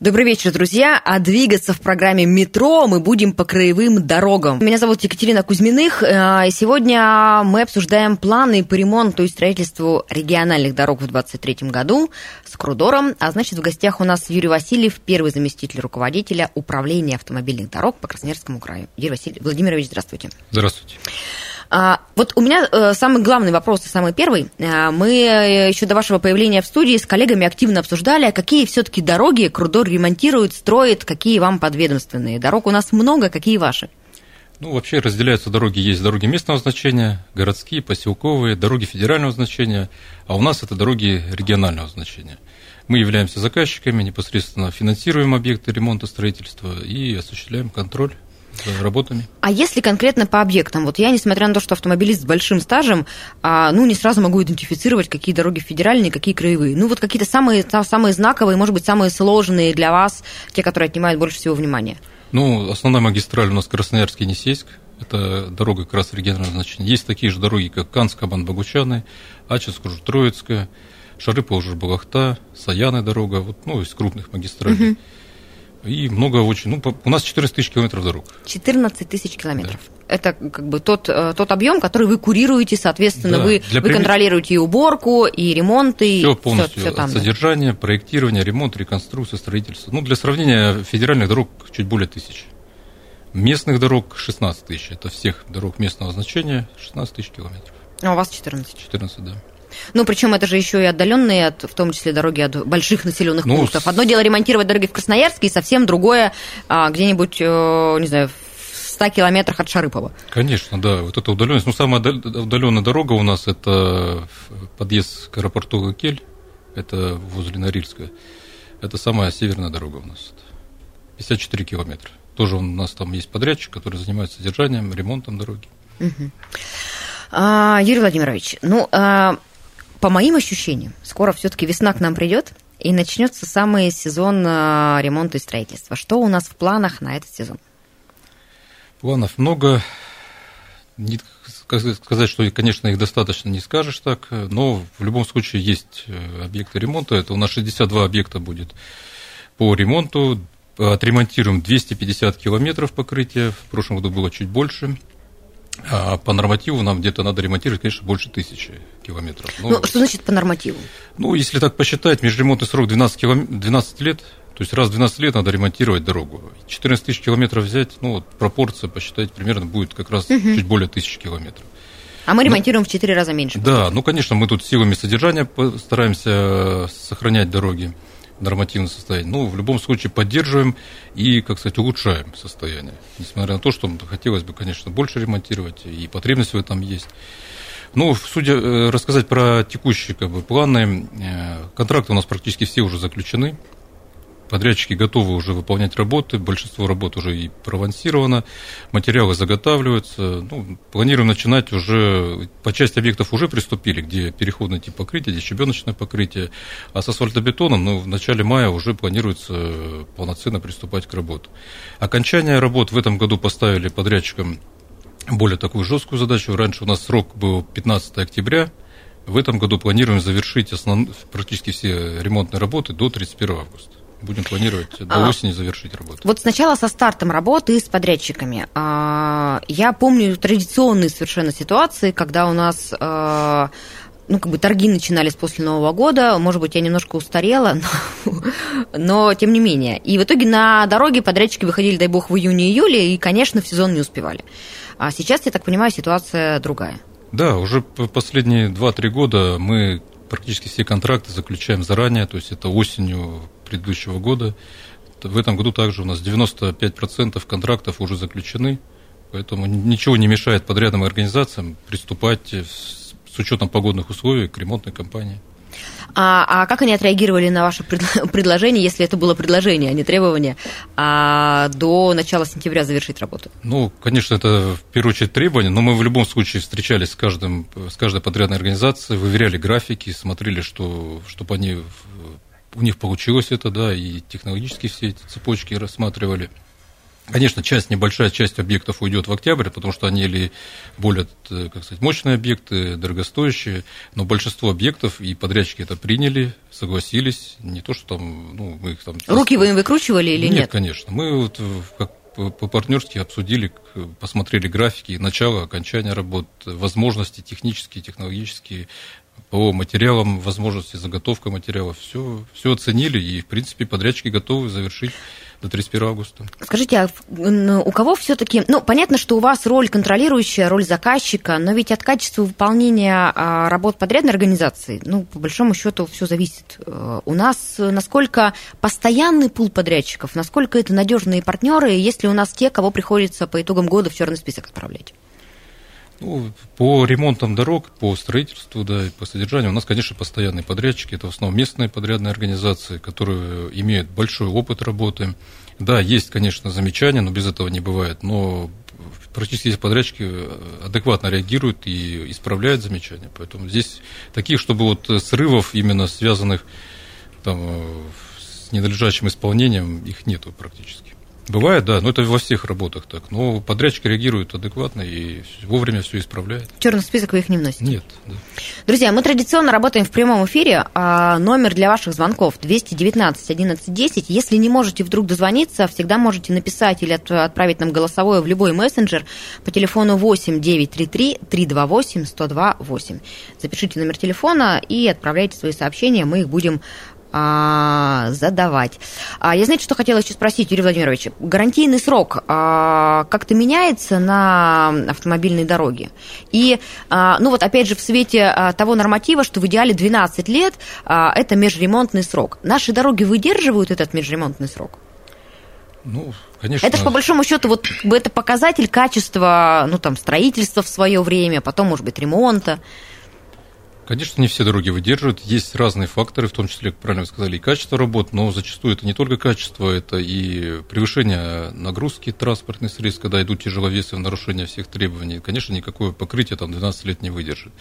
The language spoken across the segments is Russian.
Добрый вечер, друзья. А двигаться в программе «Метро» мы будем по краевым дорогам. Меня зовут Екатерина Кузьминых, э, и сегодня мы обсуждаем планы по ремонту и строительству региональных дорог в 2023 году с Крудором. А значит, в гостях у нас Юрий Васильев, первый заместитель руководителя управления автомобильных дорог по Красноярскому краю. Юрий Васильевич, Владимирович, здравствуйте. Здравствуйте. А, вот у меня э, самый главный вопрос самый первый. А, мы э, еще до вашего появления в студии с коллегами активно обсуждали, а какие все-таки дороги Крудор ремонтирует, строит, какие вам подведомственные. Дорог у нас много, какие ваши? Ну, вообще разделяются дороги. Есть дороги местного значения, городские, поселковые, дороги федерального значения, а у нас это дороги регионального значения. Мы являемся заказчиками, непосредственно финансируем объекты ремонта, строительства и осуществляем контроль работами. А если конкретно по объектам? Вот я, несмотря на то, что автомобилист с большим стажем, а, ну, не сразу могу идентифицировать, какие дороги федеральные, какие краевые. Ну, вот какие-то самые, самые знаковые, может быть, самые сложные для вас, те, которые отнимают больше всего внимания. Ну, основная магистраль у нас Красноярский Енисейск. Это дорога как раз регионального значения. Есть такие же дороги, как Канск, Кабан, Богучаны, Ачинск, Троицкая, Шарыпа, уже Балахта, Саяны дорога, вот, ну, из крупных магистралей. Угу. И много очень. Ну, у нас 14 тысяч километров дорог. 14 тысяч километров. Да. Это как бы тот, э, тот объем, который вы курируете, соответственно, да. вы, Для вы контролируете и уборку, и ремонт, и все полностью. Все, все там, содержание, да. проектирование, ремонт, реконструкция, строительство. Ну, для сравнения, федеральных дорог чуть более тысяч. Местных дорог 16 тысяч. Это всех дорог местного значения 16 тысяч километров. А у вас 14? 14, да. Ну, причем это же еще и отдаленные, от, в том числе дороги от больших населенных ну, пунктов. Одно дело ремонтировать дороги в Красноярске, и совсем другое а, где-нибудь, э, не знаю, в 100 километрах от Шарыпова. Конечно, да. Вот эта удаленность. Ну, самая удаленная дорога у нас это подъезд к аэропорту Гакель, это возле Норильска. Это самая северная дорога у нас. 54 километра. Тоже у нас там есть подрядчик, который занимается содержанием, ремонтом дороги. Угу. А, Юрий Владимирович, ну, а, по моим ощущениям, скоро все-таки весна к нам придет, и начнется самый сезон а, ремонта и строительства. Что у нас в планах на этот сезон? Планов много. Не сказать, что, конечно, их достаточно не скажешь так, но в любом случае есть э, объекты ремонта. Это у нас 62 объекта будет по ремонту. Отремонтируем 250 километров покрытия. В прошлом году было чуть больше. А по нормативу нам где-то надо ремонтировать, конечно, больше тысячи километров. Но, ну, что значит по нормативу? Ну, если так посчитать, межремонтный срок 12, килом... 12 лет, то есть раз в 12 лет надо ремонтировать дорогу. 14 тысяч километров взять, ну, вот пропорция посчитать примерно будет как раз угу. чуть более тысячи километров. А мы ремонтируем ну, в 4 раза меньше. Да, ну, конечно, мы тут силами содержания стараемся сохранять дороги нормативное состояние. Ну, в любом случае поддерживаем и, как сказать, улучшаем состояние. Несмотря на то, что хотелось бы, конечно, больше ремонтировать, и потребность в этом есть. Ну, судя, э, рассказать про текущие как бы, планы, э, контракты у нас практически все уже заключены. Подрядчики готовы уже выполнять работы, большинство работ уже и провансировано, материалы заготавливаются. Ну, планируем начинать уже, по части объектов уже приступили, где переходный тип покрытия, где щебеночное покрытие, а с асфальтобетоном ну, в начале мая уже планируется полноценно приступать к работе. Окончание работ в этом году поставили подрядчикам более такую жесткую задачу. Раньше у нас срок был 15 октября, в этом году планируем завершить основ... практически все ремонтные работы до 31 августа будем планировать до а, осени завершить работу. Вот сначала со стартом работы с подрядчиками. А, я помню традиционные совершенно ситуации, когда у нас а, ну, как бы торги начинались после Нового года. Может быть, я немножко устарела, но, но тем не менее. И в итоге на дороге подрядчики выходили, дай бог, в июне-июле, и, конечно, в сезон не успевали. А сейчас, я так понимаю, ситуация другая. Да, уже последние 2-3 года мы практически все контракты заключаем заранее, то есть это осенью предыдущего года. В этом году также у нас 95% контрактов уже заключены, поэтому ничего не мешает подрядным организациям приступать с учетом погодных условий к ремонтной кампании. А, а как они отреагировали на ваше предложение, если это было предложение, а не требование, а, до начала сентября завершить работу? Ну, конечно, это в первую очередь требование, но мы в любом случае встречались с, каждым, с каждой подрядной организацией, выверяли графики, смотрели, что, чтобы они, у них получилось это, да, и технологически все эти цепочки рассматривали. Конечно, часть, небольшая часть объектов уйдет в октябрь, потому что они или более, э, как сказать, мощные объекты, дорогостоящие, но большинство объектов и подрядчики это приняли, согласились, не то, что там, ну, мы их там... Руки вы им выкручивали или нет? Нет, конечно. Мы вот как по-партнерски обсудили, посмотрели графики, начало, окончания работ, возможности технические, технологические, по материалам, возможности заготовка материалов, все, все оценили, и, в принципе, подрядчики готовы завершить до 31 августа. Скажите, а у кого все-таки, ну, понятно, что у вас роль контролирующая, роль заказчика, но ведь от качества выполнения а, работ подрядной организации, ну, по большому счету, все зависит. Э, у нас насколько постоянный пул подрядчиков, насколько это надежные партнеры, если у нас те, кого приходится по итогам года в черный список отправлять? Ну, по ремонтам дорог, по строительству, да, и по содержанию у нас, конечно, постоянные подрядчики. Это в основном местные подрядные организации, которые имеют большой опыт работы. Да, есть, конечно, замечания, но без этого не бывает. Но практически все подрядчики адекватно реагируют и исправляют замечания. Поэтому здесь таких, чтобы вот срывов, именно связанных там, с ненадлежащим исполнением, их нету практически. Бывает, да, но это во всех работах так. Но подрядчик реагирует адекватно и вовремя все исправляет. В черный список вы их не вносите? Нет. Да. Друзья, мы традиционно работаем в прямом эфире. А номер для ваших звонков 219 11 10. Если не можете вдруг дозвониться, всегда можете написать или отправить нам голосовое в любой мессенджер по телефону 8 933 328 102 8. Запишите номер телефона и отправляйте свои сообщения, мы их будем а, задавать. А, я, знаете, что хотела еще спросить, Юрий Владимирович? Гарантийный срок а, как-то меняется на автомобильной дороге? И, а, ну вот опять же, в свете а, того норматива, что в идеале 12 лет, а, это межремонтный срок. Наши дороги выдерживают этот межремонтный срок? Ну, конечно. Это же по большому счету вот это показатель качества, ну там строительства в свое время, потом может быть ремонта. Конечно, не все дороги выдерживают. Есть разные факторы, в том числе, как правильно вы сказали, и качество работ, но зачастую это не только качество, это и превышение нагрузки транспортных средств, когда идут тяжеловесы в нарушение всех требований. Конечно, никакое покрытие там 12 лет не выдержит.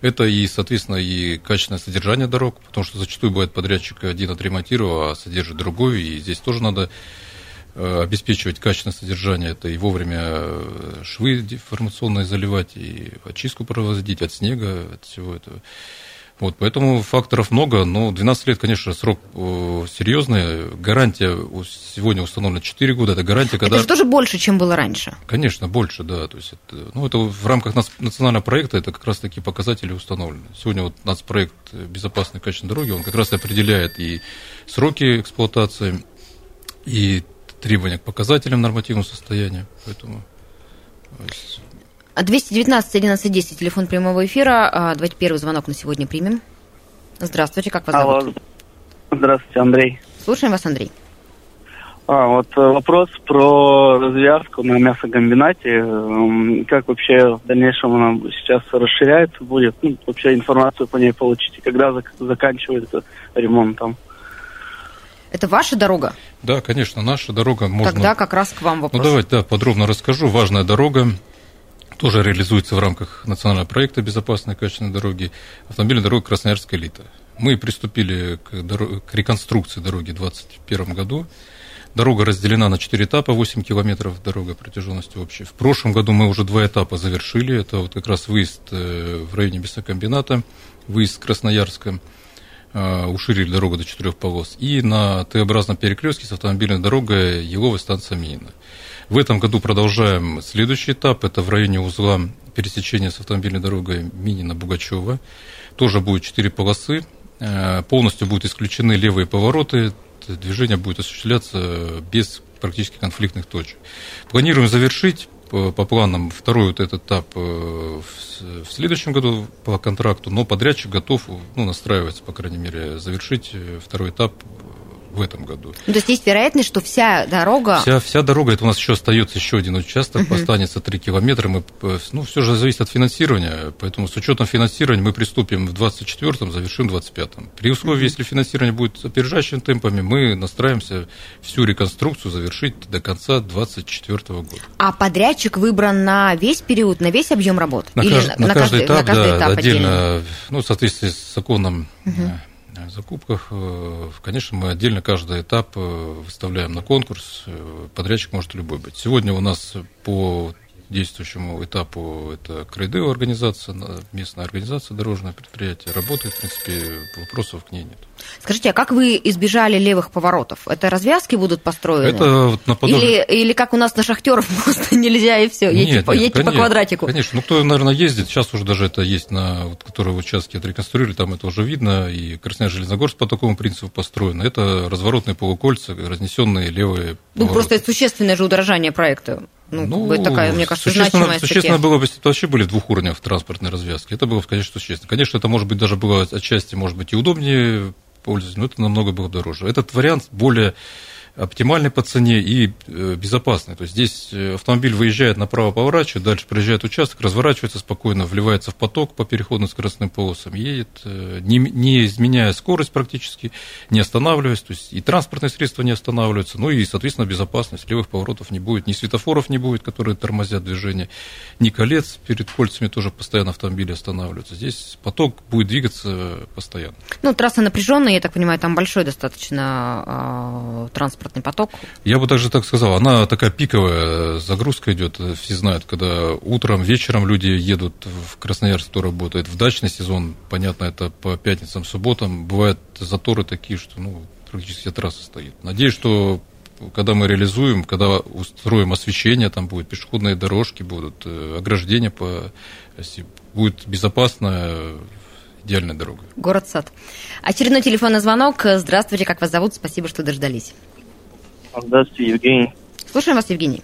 Это и, соответственно, и качественное содержание дорог, потому что зачастую бывает подрядчик один отремонтировал, а содержит другой, и здесь тоже надо обеспечивать качественное содержание, это и вовремя э, швы деформационные заливать, и очистку проводить от снега, от всего этого. Вот, поэтому факторов много, но 12 лет, конечно, срок э, серьезный. Гарантия сегодня установлена 4 года. Это гарантия, когда... Это же тоже больше, чем было раньше. Конечно, больше, да. То есть это, ну, это в рамках национального проекта это как раз такие показатели установлены. Сегодня вот нацпроект безопасной качественной дороги, он как раз определяет и сроки эксплуатации, и требования к показателям нормативного состояния. Поэтому... 219 11 10, телефон прямого эфира. А, давайте первый звонок на сегодня примем. Здравствуйте, как вас Алло. зовут? Здравствуйте, Андрей. Слушаем вас, Андрей. А, вот э, вопрос про развязку на мясокомбинате. Эм, как вообще в дальнейшем она сейчас расширяется будет? Ну, вообще информацию по ней получите, когда заканчивается ремонт там? Это ваша дорога? Да, конечно, наша дорога. Можно... Тогда как раз к вам вопрос. Ну, давайте, да, подробно расскажу. Важная дорога тоже реализуется в рамках национального проекта «Безопасные и качественные дороги». Автомобильная дорога Красноярская элита. Мы приступили к, дор... к реконструкции дороги в 2021 году. Дорога разделена на 4 этапа, 8 километров дорога протяженностью общей. В прошлом году мы уже два этапа завершили. Это вот как раз выезд э, в районе Бесокомбината, выезд Красноярска – Э, уширили дорогу до четырех полос, и на Т-образном перекрестке с автомобильной дорогой Еловая станция Минина. В этом году продолжаем следующий этап, это в районе узла пересечения с автомобильной дорогой Минина-Бугачева. Тоже будет четыре полосы, э, полностью будут исключены левые повороты, движение будет осуществляться без практически конфликтных точек. Планируем завершить по, планам второй вот этот этап э, в, в следующем году по контракту, но подрядчик готов ну, настраивается, по крайней мере, завершить э, второй этап в этом году. Ну, то есть есть вероятность, что вся дорога... Вся, вся дорога, это у нас еще остается еще один участок, Мгм. останется 3 километра. Мы, э, ну, все же зависит от финансирования, поэтому с учетом финансирования мы приступим в 24-м, завершим в 25-м. При условии, если финансирование будет опережающими темпами, мы настраиваемся всю реконструкцию завершить до конца 24 года. А подрядчик выбран на весь период, на весь объем работ? На, Или кажд- на каждый этап, на каждый да, этап отдельно, ну, в соответствии с законом о закупках, э, конечно, мы отдельно каждый этап э, выставляем на конкурс. Э, Подрядчик может любой быть. Сегодня у нас по действующему этапу это Крейдео организация, на- местная организация дорожное предприятие. Работает, в принципе, вопросов к ней нет. Скажите, а как вы избежали левых поворотов? Это развязки будут построены? Это вот наподобие... Или, или как у нас на шахтеров просто нельзя и все, едьте, Нет, по, нет, едьте по конечно, квадратику. Конечно, ну кто, наверное, ездит, сейчас уже даже это есть на, вот, которые участки отреконструировали, там это уже видно, и Краснояр-Железногорск по такому принципу построен. Это разворотные полукольца, разнесенные левые Ну, повороты. просто это существенное же удорожание проекта. Ну, как бы такая, мне кажется, существенно, значимая существенно статья. было бы, если бы вообще были в двух уровнях транспортной развязки. Это было, конечно, существенно. Конечно, это, может быть, даже было отчасти, может быть, и удобнее пользоваться, но это намного было дороже. Этот вариант более оптимальный по цене и э, безопасный. То есть здесь э, автомобиль выезжает направо, поворачивает, дальше проезжает участок, разворачивается спокойно, вливается в поток по переходным скоростным полосам, едет, э, не, не изменяя скорость практически, не останавливаясь, то есть и транспортные средства не останавливаются, ну и, соответственно, безопасность, левых поворотов не будет, ни светофоров не будет, которые тормозят движение, ни колец перед кольцами тоже постоянно автомобили останавливаются. Здесь поток будет двигаться постоянно. Ну, трасса напряженная, я так понимаю, там большой достаточно э, транспортный поток. Я бы также так сказал, она такая пиковая загрузка идет, все знают, когда утром, вечером люди едут в Красноярск, кто работает. В дачный сезон, понятно, это по пятницам, субботам, бывают заторы такие, что ну, практически вся трасса стоит. Надеюсь, что когда мы реализуем, когда устроим освещение, там будут пешеходные дорожки, будут э, ограждения, по, будет безопасная, идеальная дорога. Город-сад. Очередной телефонный звонок. Здравствуйте, как вас зовут? Спасибо, что дождались. Здравствуйте, Евгений. Слушаем вас, Евгений.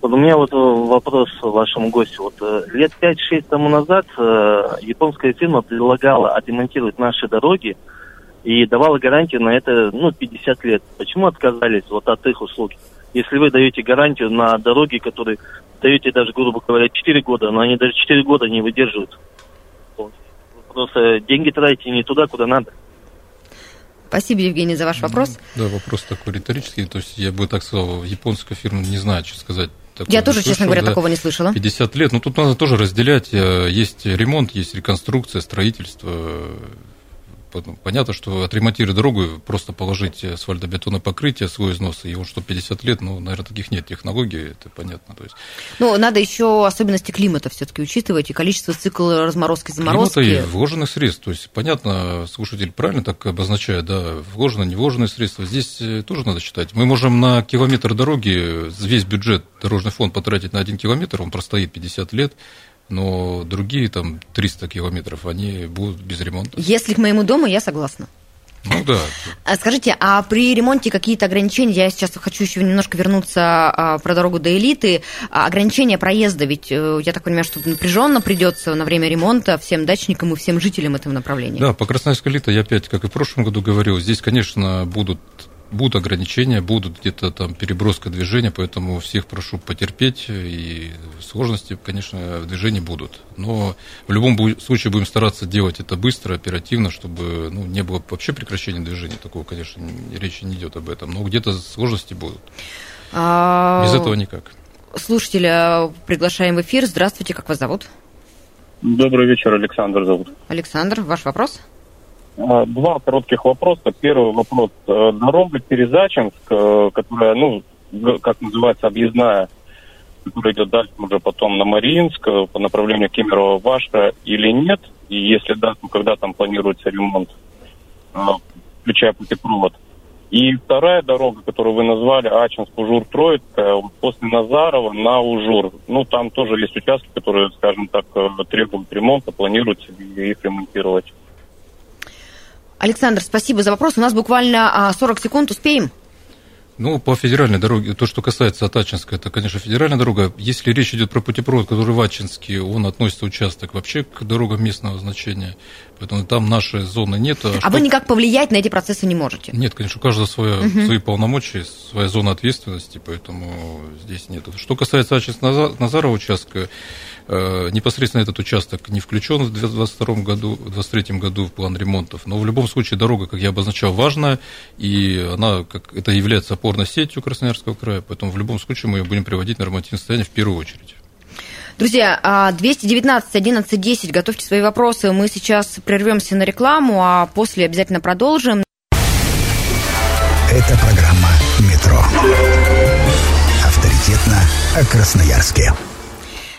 Вот у меня вот э, вопрос вашему гостю. Вот э, лет 5-6 тому назад э, японская фирма предлагала отремонтировать наши дороги и давала гарантию на это ну, 50 лет. Почему отказались вот от их услуг? Если вы даете гарантию на дороги, которые даете даже, грубо говоря, 4 года, но они даже 4 года не выдерживают. Вот. Вы Просто деньги тратите не туда, куда надо. Спасибо, Евгений, за ваш вопрос. Да, вопрос такой риторический. То есть я бы так сказал, японская фирма не знает, что сказать. такого Я тоже, честно слышал, говоря, да. такого не слышала. 50 лет. Ну, тут надо тоже разделять. э, Есть ремонт, есть реконструкция, строительство. Потом Понятно, что отремонтировать дорогу, просто положить асфальтобетонное покрытие, свой износ, и он что 50 лет, ну, наверное, таких нет технологий, это понятно. То есть, Ну, надо еще особенности климата все-таки учитывать и количество цикла разморозки заморозки. климата и вложенных средств. То есть, понятно, слушатель правильно так обозначает, да, вложено, не вложенные средства. Здесь э, тоже надо считать. Мы можем на километр дороги весь бюджет дорожный фонд потратить на один километр, он простоит 50 лет, но другие там 300 километров, они будут без ремонта. Если к моему дому, я согласна. Ну да, А Скажите, а при ремонте какие-то ограничения? Я сейчас хочу еще немножко вернуться а, про дорогу до элиты. А, ограничения проезда, ведь э, я так понимаю, что напряженно придется на время ремонта всем дачникам и всем жителям этого направления. Да, по Красноярской элите я опять, как и в прошлом году говорил, здесь, конечно, будут будут ограничения, будут где-то там переброска движения, поэтому всех прошу потерпеть, и сложности, конечно, в движении будут. Но в любом случае будем стараться делать это быстро, оперативно, чтобы ну, не было вообще прекращения движения. Такого, конечно, речи не идет об этом. Но где-то сложности будут. А, Без этого никак. Слушателя приглашаем в эфир. Здравствуйте, как вас зовут? Добрый вечер, Александр зовут. Александр, ваш вопрос? А, Два коротких вопроса. Первый вопрос. Э, Дорога Перезачинск, э, которая, ну, как называется, объездная, которая идет дальше уже потом на Мариинск, э, по направлению Кемерово Вашка или нет? И если да, то когда там планируется ремонт, э, включая путепровод? И вторая дорога, которую вы назвали, Ачинск, Ужур, Троицкая, после Назарова на Ужур. Ну, там тоже есть участки, которые, скажем так, э, требуют ремонта, планируется их ремонтировать. Александр, спасибо за вопрос. У нас буквально а, 40 секунд. Успеем? Ну, по федеральной дороге, то, что касается Атачинска, это, конечно, федеральная дорога. Если речь идет про путепровод, который в Ачинске, он относится участок вообще к дорогам местного значения. Поэтому там нашей зоны нет. А, а что... вы никак повлиять на эти процессы не можете? Нет, конечно, у каждого своя, угу. свои полномочия, своя зона ответственности, поэтому здесь нет. Что касается Ачинск-Назарова участка, Э, непосредственно этот участок не включен в 2022 году, в 2023 году в план ремонтов. Но в любом случае дорога, как я обозначал, важная, и она как, это является опорной сетью Красноярского края, поэтому в любом случае мы ее будем приводить на нормативное состояние в первую очередь. Друзья, 219 11 10, готовьте свои вопросы. Мы сейчас прервемся на рекламу, а после обязательно продолжим. Это программа «Метро». Авторитетно о Красноярске.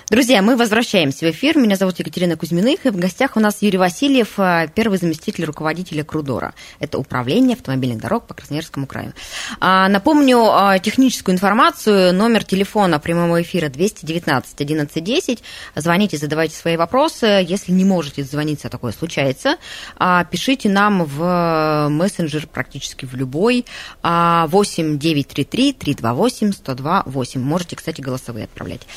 Друзья, мы возвращаемся в эфир. Меня зовут Екатерина Кузьминых, и в гостях у нас Юрий Васильев, э, первый заместитель руководителя Крудора. Это управление автомобильных дорог по Красноярскому краю. А, напомню а, техническую информацию. Номер телефона прямого эфира 219 1110. Звоните, задавайте свои вопросы. Если не можете звониться, такое случается, а, пишите нам в мессенджер практически в любой 8 933 328 102 8. Можете, кстати, голосовые отправлять.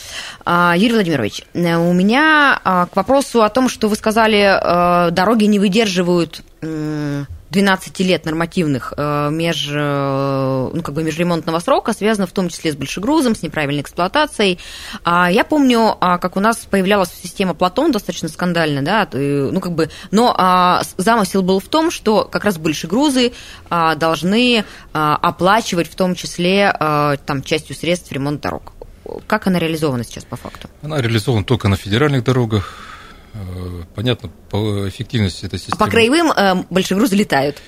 Юрий Владимирович, э, у меня а, к вопросу о том, что вы сказали, э, дороги не выдерживают 12 лет нормативных э, меж, ну, как бы межремонтного срока, связано в том числе с большегрузом, с неправильной эксплуатацией. А я помню, а, как у нас появлялась система Платон, достаточно скандальная, да, ну, как бы, но замысел был в том, что как раз большегрузы должны оплачивать в том числе там, частью средств ремонт дорог. Как она реализована сейчас по факту? Она реализована только на федеральных дорогах. Э, понятно, по эффективности этой системы. А по краевым э, большегрузы летают?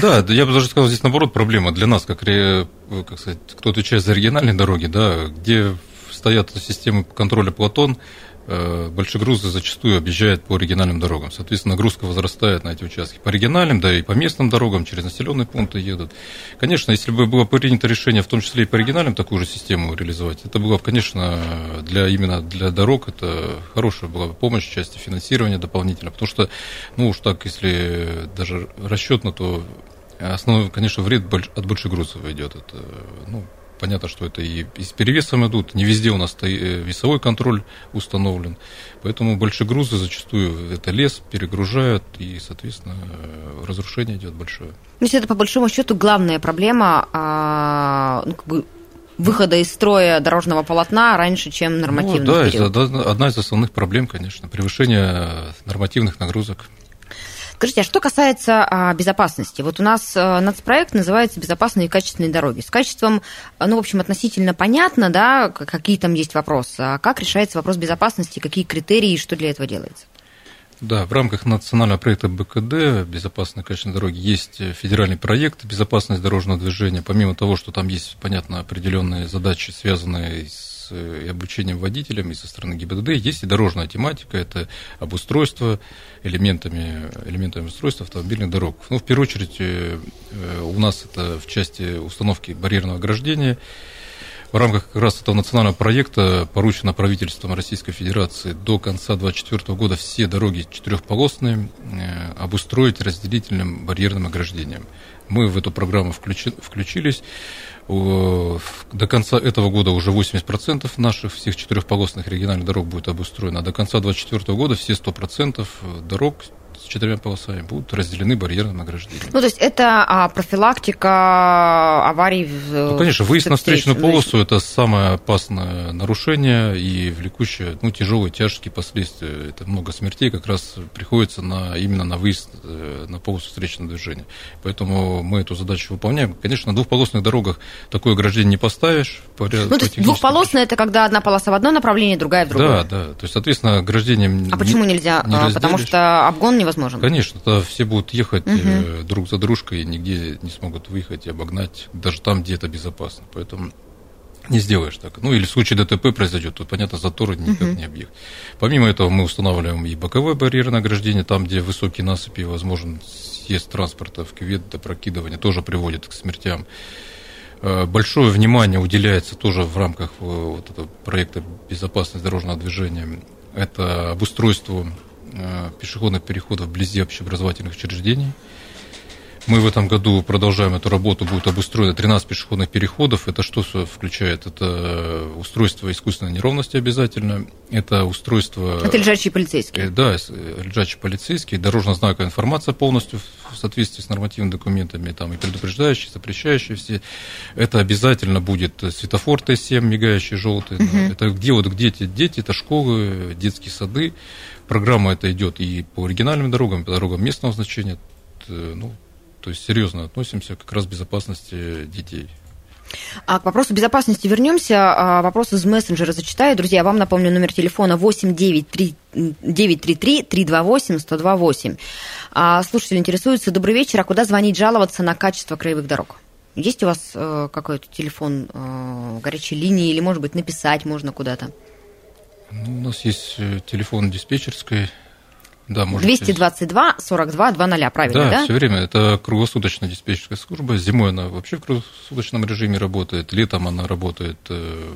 Да, я бы даже сказал, здесь наоборот проблема для нас, как, как сказать, кто отвечает за региональные дороги, да, где стоят системы контроля Платон, Э, большегрузы зачастую объезжают по региональным дорогам. Соответственно, нагрузка возрастает на эти участки. По региональным, да и по местным дорогам, через населенные пункты едут. Конечно, если бы было принято решение, в том числе и по региональным, такую же систему реализовать, это было бы, конечно, для, именно для дорог, это хорошая была бы помощь в части финансирования дополнительно. Потому что, ну уж так, если даже расчетно, то основной, конечно, вред от большегрузов идет. Это, ну, Понятно, что это и, и с перевесом идут. Не везде у нас э, весовой контроль установлен. Поэтому большие грузы зачастую это лес, перегружают, и, соответственно, разрушение идет большое. То есть это, по большому счету, главная проблема а, ну, как бы выхода из строя дорожного полотна раньше, чем нормативный ну, да, период. Это одна из основных проблем, конечно, превышение нормативных нагрузок. Скажите, а что касается а, безопасности? Вот у нас а, нацпроект называется «Безопасные и качественные дороги». С качеством, а, ну, в общем, относительно понятно, да, какие там есть вопросы. А как решается вопрос безопасности, какие критерии и что для этого делается? Да, в рамках национального проекта БКД «Безопасные качественные дороги» есть федеральный проект «Безопасность дорожного движения». Помимо того, что там есть, понятно, определенные задачи, связанные с и обучением водителям и со стороны ГИБДД. Есть и дорожная тематика, это обустройство элементами, элементами устройства автомобильных дорог. Ну, в первую очередь, э, у нас это в части установки барьерного ограждения. В рамках как раз этого национального проекта поручено правительством Российской Федерации до конца 2024 года все дороги четырехполосные э, обустроить разделительным барьерным ограждением. Мы в эту программу включи, включились. До конца этого года уже 80% наших всех четырехполосных региональных дорог будет обустроено, а до конца 2024 года все 100% дорог с четырьмя полосами будут разделены барьерным ограждением. Ну, то есть это а, профилактика аварий в Ну, конечно, выезд на встречную полосу – это самое опасное нарушение и влекущее, ну, тяжелые, тяжкие последствия. Это много смертей как раз приходится на, именно на выезд э, на полосу встречного движения. Поэтому мы эту задачу выполняем. Конечно, на двухполосных дорогах такое ограждение не поставишь. По, ну, по то есть двухполосное – это когда одна полоса в одно направление, другая в другое? Да, да. То есть, соответственно, ограждение… А почему нельзя? Не а, Потому что обгон невозможно возможен? Конечно, тогда все будут ехать угу. друг за дружкой и нигде не смогут выехать и обогнать, даже там, где это безопасно. Поэтому не сделаешь так. Ну, или в случае ДТП произойдет, то, понятно, заторы никак uh не объехать. Помимо этого, мы устанавливаем и боковое барьерное ограждение, там, где высокие насыпи, возможен съезд транспорта в кювет, прокидывания тоже приводит к смертям. Э, большое внимание уделяется тоже в рамках вот этого проекта безопасность дорожного движения. Это обустройство Э, пешеходных переходов вблизи общеобразовательных учреждений. Мы в этом году продолжаем эту работу, будет обустроено 13 пешеходных переходов. Это что включает? Это устройство искусственной неровности обязательно, это устройство... Это лежачие полицейские? Да, лежачие полицейские, дорожно-знаковая информация полностью в соответствии с нормативными документами, там и предупреждающие, запрещающие все. Это обязательно будет светофор Т7, мигающий желтый. Угу. Это где вот где дети, дети, это школы, детские сады. Программа это идет и по оригинальным дорогам, по дорогам местного значения. Ну, то есть серьезно относимся как раз к безопасности детей. А к вопросу безопасности вернемся. А, вопрос из мессенджера зачитаю. Друзья, вам напомню номер телефона 893-328-1028. А, слушатель интересуется. Добрый вечер. А куда звонить, жаловаться на качество краевых дорог? Есть у вас э, какой-то телефон э, горячей линии или, может быть, написать можно куда-то? Ну, у нас есть э, телефон диспетчерской да, можете... 222 42 20, правильно, да? Да, все время. Это круглосуточная диспетчерская служба. Зимой она вообще в круглосуточном режиме работает. Летом она работает э,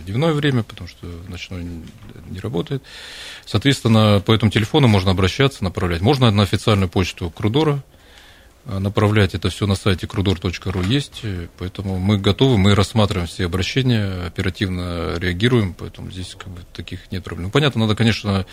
в дневное время, потому что ночной не работает. Соответственно, по этому телефону можно обращаться, направлять. Можно на официальную почту Крудора – направлять это все на сайте крудор.ру есть, поэтому мы готовы, мы рассматриваем все обращения, оперативно реагируем, поэтому здесь как бы таких нет проблем. Ну, понятно, надо, конечно,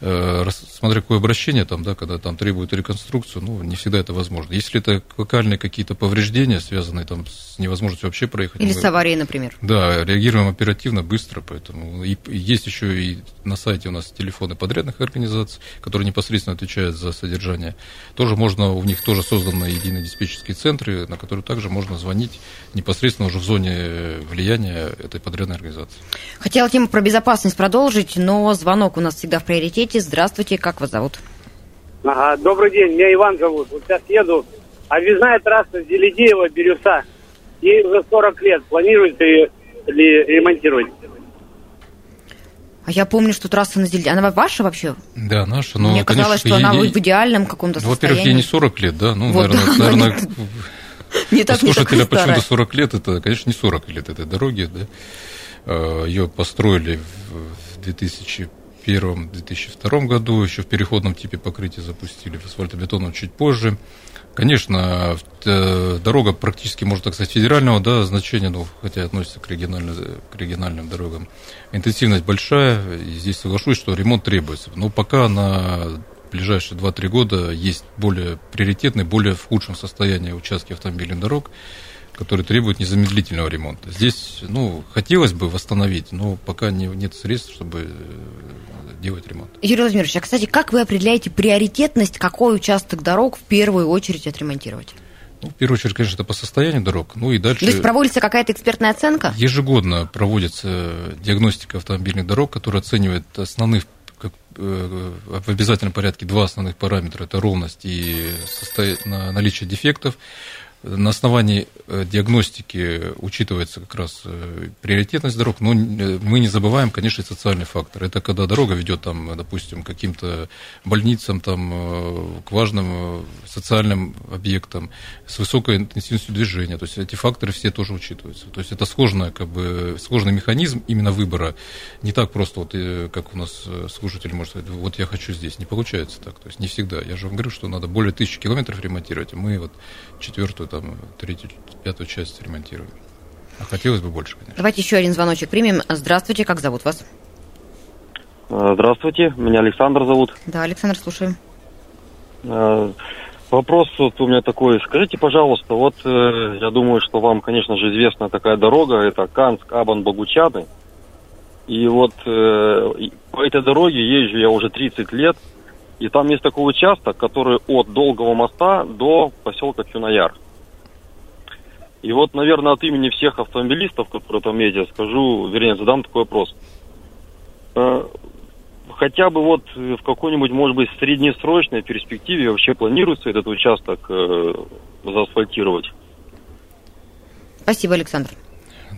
э, смотря какое обращение там, да, когда там требует реконструкцию, ну, не всегда это возможно. Если это локальные какие-то повреждения, связанные там с невозможностью вообще проехать. Или мы, с аварией, например. Да, реагируем оперативно, быстро, поэтому и, и есть еще и на сайте у нас телефоны подрядных организаций, которые непосредственно отвечают за содержание. Тоже можно, у них тоже созданы созданы единые диспетчерские центры, на которые также можно звонить непосредственно уже в зоне влияния этой подрядной организации. Хотела тему про безопасность продолжить, но звонок у нас всегда в приоритете. Здравствуйте, как вас зовут? Ага, добрый день, меня Иван зовут. Вот сейчас еду. Объездная трасса Зеледеева-Бирюса. Ей уже 40 лет. Планируете ли ремонтировать? А я помню, что трасса на Зельде, она ваша вообще? Да, наша. Но, Мне казалось, конечно, что она ей, в идеальном каком-то ну, Во-первых, ей не 40 лет, да? Ну, вот, наверное, да, наверное не так, слушателя не почему-то 40 лет, это, конечно, не 40 лет этой дороги, да? А, Ее построили в 2001-2002 году, еще в переходном типе покрытия запустили, в асфальтобетонном чуть позже. Конечно, э, дорога практически, можно так сказать, федерального да, значения, но хотя относится к, к региональным дорогам. Интенсивность большая, и здесь соглашусь, что ремонт требуется. Но пока на ближайшие 2-3 года есть более приоритетные, более в худшем состоянии участки автомобильных дорог, которые требуют незамедлительного ремонта. Здесь, ну, хотелось бы восстановить, но пока не, нет средств, чтобы делать ремонт. Юрий Владимирович, а, кстати, как вы определяете приоритетность, какой участок дорог в первую очередь отремонтировать? Ну, в первую очередь, конечно, это по состоянию дорог. Ну и дальше. То есть проводится какая-то экспертная оценка? Ежегодно проводится диагностика автомобильных дорог, которая оценивает основных как, э, в обязательном порядке два основных параметра. Это ровность и состо... наличие дефектов. На основании э, диагностики учитывается как раз э, приоритетность дорог, но мы не забываем, конечно, и социальный фактор. Это когда дорога ведет, там, допустим, к каким-то больницам, там, э, к важным социальным объектам с высокой интенсивностью движения. То есть эти факторы все тоже учитываются. То есть это сложная, как бы, сложный механизм именно выбора. Не так просто, вот, как у нас слушатель может сказать, вот я хочу здесь. Не получается так. То есть не всегда. Я же вам говорю, что надо более тысячи километров ремонтировать, а мы вот четвертую, там, третью, пятую часть ремонтируем. А хотелось бы больше, конечно. Давайте еще один звоночек примем. Здравствуйте, как зовут вас? А, здравствуйте, меня Александр зовут. Да, Александр, слушаем. А, вопрос вот у меня такой. Скажите, пожалуйста, вот э, я думаю, что вам, конечно же, известна такая дорога, это Канск, Абан, Богучаны. И вот э, по этой дороге езжу я уже 30 лет. И там есть такой участок, который от Долгого моста до поселка Чунаяр. И вот, наверное, от имени всех автомобилистов, которые там ездят, скажу, вернее, задам такой вопрос. Э, хотя бы вот в какой-нибудь, может быть, среднесрочной перспективе вообще планируется этот участок э, заасфальтировать? Спасибо, Александр.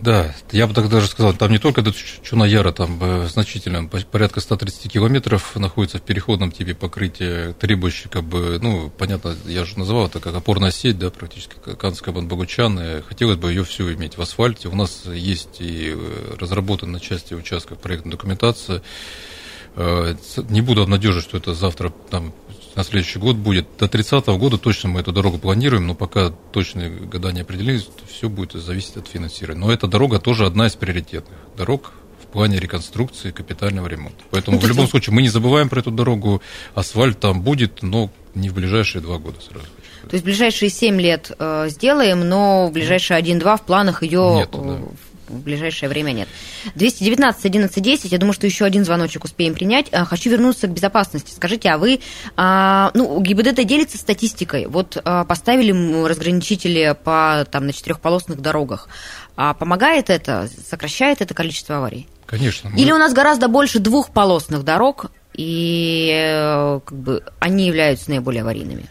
Да, я бы так даже сказал, там не только до Чунаяра, там э, значительно, порядка 130 километров находится в переходном типе покрытия, требующий, как бы, ну, понятно, я же называл это как опорная сеть, да, практически, Канская Банбагучан, хотелось бы ее всю иметь в асфальте. У нас есть и э, разработана на части участков проектная документация. Э, не буду обнадеживать, что это завтра там на следующий год будет. До 30 года точно мы эту дорогу планируем, но пока точные года не определились, все будет зависеть от финансирования. Но эта дорога тоже одна из приоритетных дорог в плане реконструкции капитального ремонта. Поэтому Ну, в любом случае мы не забываем про эту дорогу. Асфальт там будет, но не в ближайшие два года сразу. То есть в ближайшие 7 лет э, сделаем, но в ближайшие 1-2 в планах ее Нету, да. В ближайшее время нет. 219 11 10, я думаю, что еще один звоночек успеем принять. А, Хочу вернуться к безопасности. Скажите, а вы, а, ну, ГИБДД делится статистикой. Вот а, поставили разграничители по, там, на четырехполосных дорогах. А помогает это, сокращает это количество аварий? Конечно. мы- Или у нас гораздо больше двухполосных дорог, и э, как бы, они являются наиболее аварийными?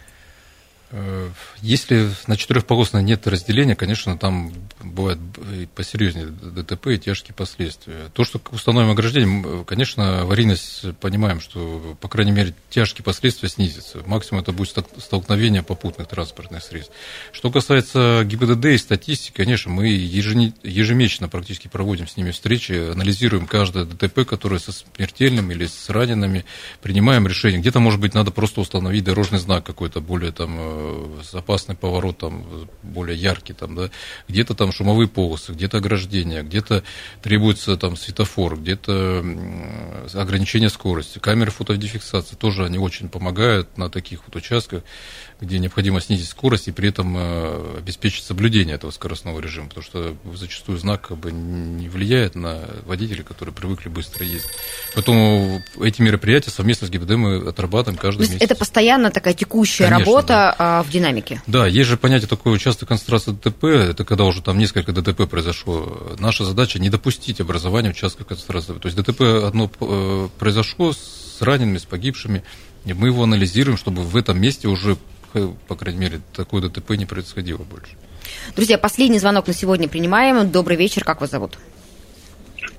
Э, Если на четырехполосной нет разделения, конечно, там бывает и посерьезнее ДТП и тяжкие последствия. То, что установим ограждение, конечно, аварийность понимаем, что, по крайней мере, тяжкие последствия снизятся. Максимум это будет столк- столкновение попутных транспортных средств. Что касается ГИБДД и статистики, конечно, мы ежемесячно практически проводим с ними встречи, анализируем каждое ДТП, которое со смертельным или с ранеными, принимаем решение. Где-то, может быть, надо просто установить дорожный знак какой-то более там э, опасный поворот, там, э, более яркий, там, да, где-то там шумовые полосы, где-то ограждение, где-то требуется там светофор, где-то ограничение скорости, камеры фотодефиксации, тоже они очень помогают на таких вот участках, где необходимо снизить скорость и при этом э, обеспечить соблюдение этого скоростного режима, потому что зачастую знак как бы не влияет на водителей, которые привыкли быстро ездить. Поэтому эти мероприятия совместно с ГИБДД мы отрабатываем То каждый есть месяц. это постоянно такая текущая Конечно, работа а, в динамике. Да, есть же понятие такое участок концентрации ДТП, это когда уже там несколько ДТП произошло. Наша задача не допустить образования участка концентрации. То есть ДТП одно э, произошло с ранеными, с погибшими, и мы его анализируем, чтобы в этом месте уже, э, по крайней мере, такое ДТП не происходило больше. Друзья, последний звонок на сегодня принимаем. Добрый вечер, как вас зовут?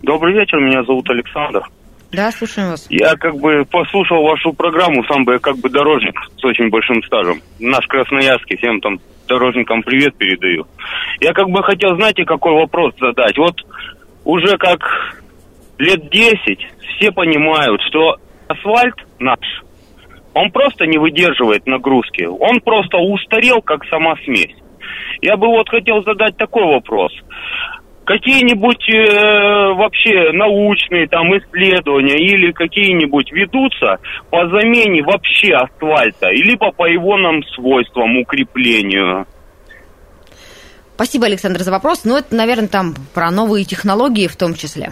Добрый вечер, меня зовут Александр. Да, слушаем вас. Я как бы послушал вашу программу, сам бы я как бы дорожник с очень большим стажем. Наш красноярский, всем там дорожникам привет передаю. Я как бы хотел, знаете, какой вопрос задать. Вот уже как лет 10 все понимают, что асфальт наш, он просто не выдерживает нагрузки. Он просто устарел, как сама смесь. Я бы вот хотел задать такой вопрос. Какие-нибудь э, вообще научные там исследования или какие-нибудь ведутся по замене вообще асфальта, либо по его нам свойствам, укреплению? Спасибо, Александр, за вопрос. Ну, это, наверное, там про новые технологии в том числе.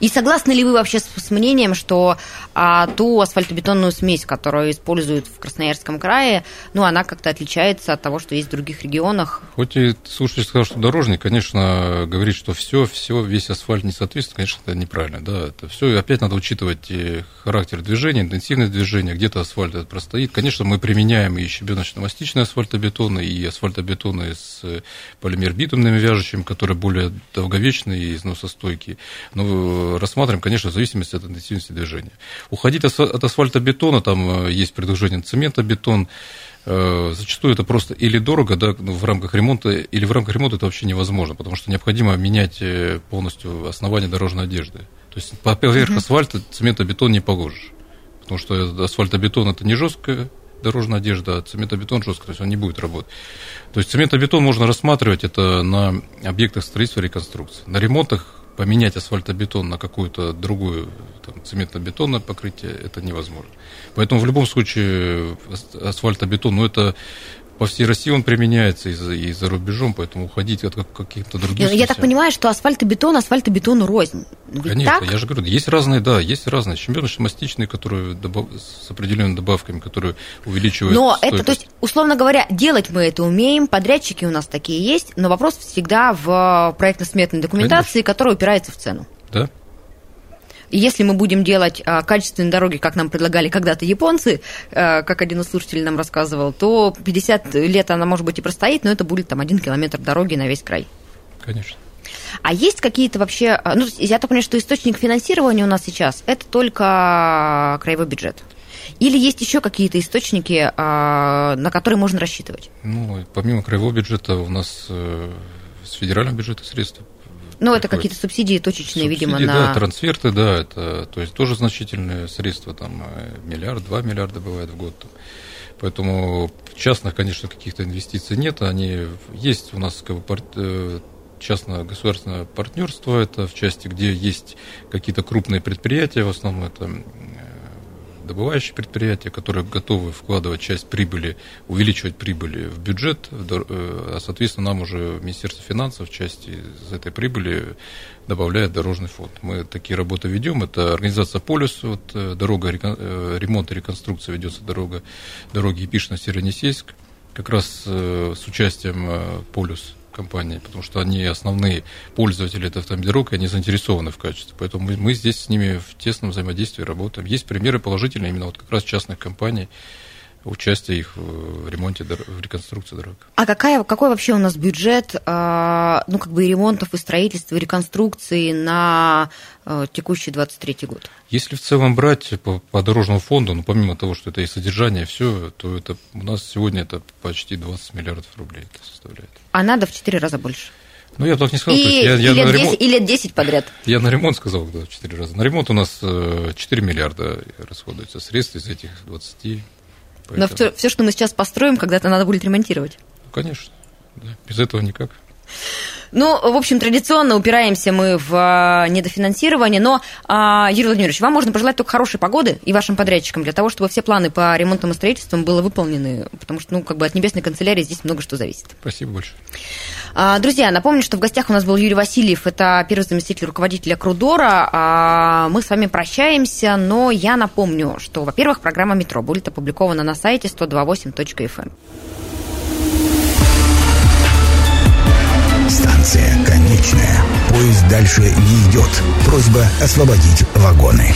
И согласны ли вы вообще с, с мнением, что а, ту асфальтобетонную смесь, которую используют в Красноярском крае, ну, она как-то отличается от того, что есть в других регионах? Хоть и слушатель сказал, что дорожник, конечно, говорит, что все, все, весь асфальт не соответствует, конечно, это неправильно, да, это все, опять надо учитывать и характер движения, интенсивность движения, где-то асфальт этот простоит. Конечно, мы применяем и щебеночно-мастичные асфальтобетоны, и асфальтобетоны с полимер-битумными вяжущими, которые более долговечные и износостойкие. Но рассматриваем, конечно, в зависимости от интенсивности движения. Уходить от ас- от асфальтобетона, там э, есть предложение цемента-бетон, Э, Зачастую это просто или дорого, да, ну, в рамках ремонта, или в рамках ремонта это вообще невозможно, потому что необходимо менять э, полностью основание дорожной одежды. То есть по- поверх асфальта цементобетон не положишь, потому что асфальтобетон это не жесткая дорожная одежда, а цементобетон жесткий, то есть он не будет работать. То есть цементобетон можно рассматривать это на объектах строительства и реконструкции. На ремонтах поменять асфальтобетон на какую-то другую там, цементно-бетонное покрытие это невозможно. Поэтому в любом случае ас- асфальтобетон, ну это по всей России он применяется и за, и за рубежом, поэтому уходить от как- каких-то других... Я, я так понимаю, что асфальтобетон, асфальтобетону рознь. Ведь Конечно, так? я же говорю, есть разные, да, есть разные щебеночно-мастичные, которые добав- с определенными добавками, которые увеличивают Но это, стойкость. то есть, условно говоря, делать мы это умеем, подрядчики у нас такие есть, но вопрос всегда в проектно-сметной документации, которая упирается в цену. Да? И если мы будем делать а, качественные дороги, как нам предлагали когда-то японцы, а, как один из слушателей нам рассказывал, то 50 лет она, может быть, и простоит, но это будет там один километр дороги на весь край. Конечно. А есть какие-то вообще... а, Ну, я так понимаю, что источник финансирования у нас сейчас это только краевой бюджет. Или есть еще какие-то источники, на которые можно рассчитывать? Ну, помимо краевого бюджета у нас э, с федерального бюджета средства Ну, это какие-то субсидии точечные, Субсидии, видимо, да, на... трансферты, да, это то есть тоже значительные средства, там э, миллиард, два миллиарда бывает в год. Поэтому частных, конечно, каких-то инвестиций нет, они есть у нас как бы, э, частно-государственное партнерство, это в части, где есть какие-то крупные предприятия, в основном это э, добывающие предприятия, которые готовы вкладывать часть прибыли, увеличивать прибыли в бюджет, э, а, соответственно, нам уже Министерство финансов части из этой прибыли добавляет дорожный фонд. Мы такие работы ведем. Это организация «Полюс», вот, э, дорога, э, ремонт и реконструкция ведется дорога, дороги Епишно-Северонесейск, как раз с участием «Полюс» компании, потому что они основные пользователи этой автомобильной и они заинтересованы в качестве. Поэтому мы, мы здесь с ними в тесном взаимодействии работаем. Есть примеры положительные именно вот как раз частных компаний, участие их в ремонте, в реконструкции дорог. А какая, какой вообще у нас бюджет, а, ну, как бы и ремонтов, и строительства, и реконструкции на а, текущий 23 год? Если в целом брать по, по дорожному фонду, ну, помимо того, что это и содержание, все, то это у нас сегодня это почти 20 миллиардов рублей это составляет. А надо в 4 раза больше. Ну, я бы так не сказал. И, я, и я лет на 10, ремонт, и лет 10 подряд. я на ремонт сказал, да, 4 раза. На ремонт у нас э, 4 миллиарда расходуется средств из этих 20. Но Поэтому- все, что мы сейчас построим, когда-то надо будет ремонтировать. Ну, конечно. да, без этого никак. Ну, в общем, традиционно упираемся мы в а, недофинансирование, но, а, Юрий Владимирович, вам можно пожелать только хорошей погоды и вашим подрядчикам для того, чтобы все планы по ремонтам и строительствам было выполнены, потому что, ну, как бы от небесной канцелярии здесь много что зависит. Спасибо большое. А, Друзья, напомню, что в гостях у нас был Юрий Васильев, это первый заместитель руководителя Крудора. А, Мы с вами прощаемся, но я напомню, что, во-первых, программа «Метро» будет опубликована на сайте 128.fm. Станция конечная. Поезд дальше не идет. Просьба освободить вагоны.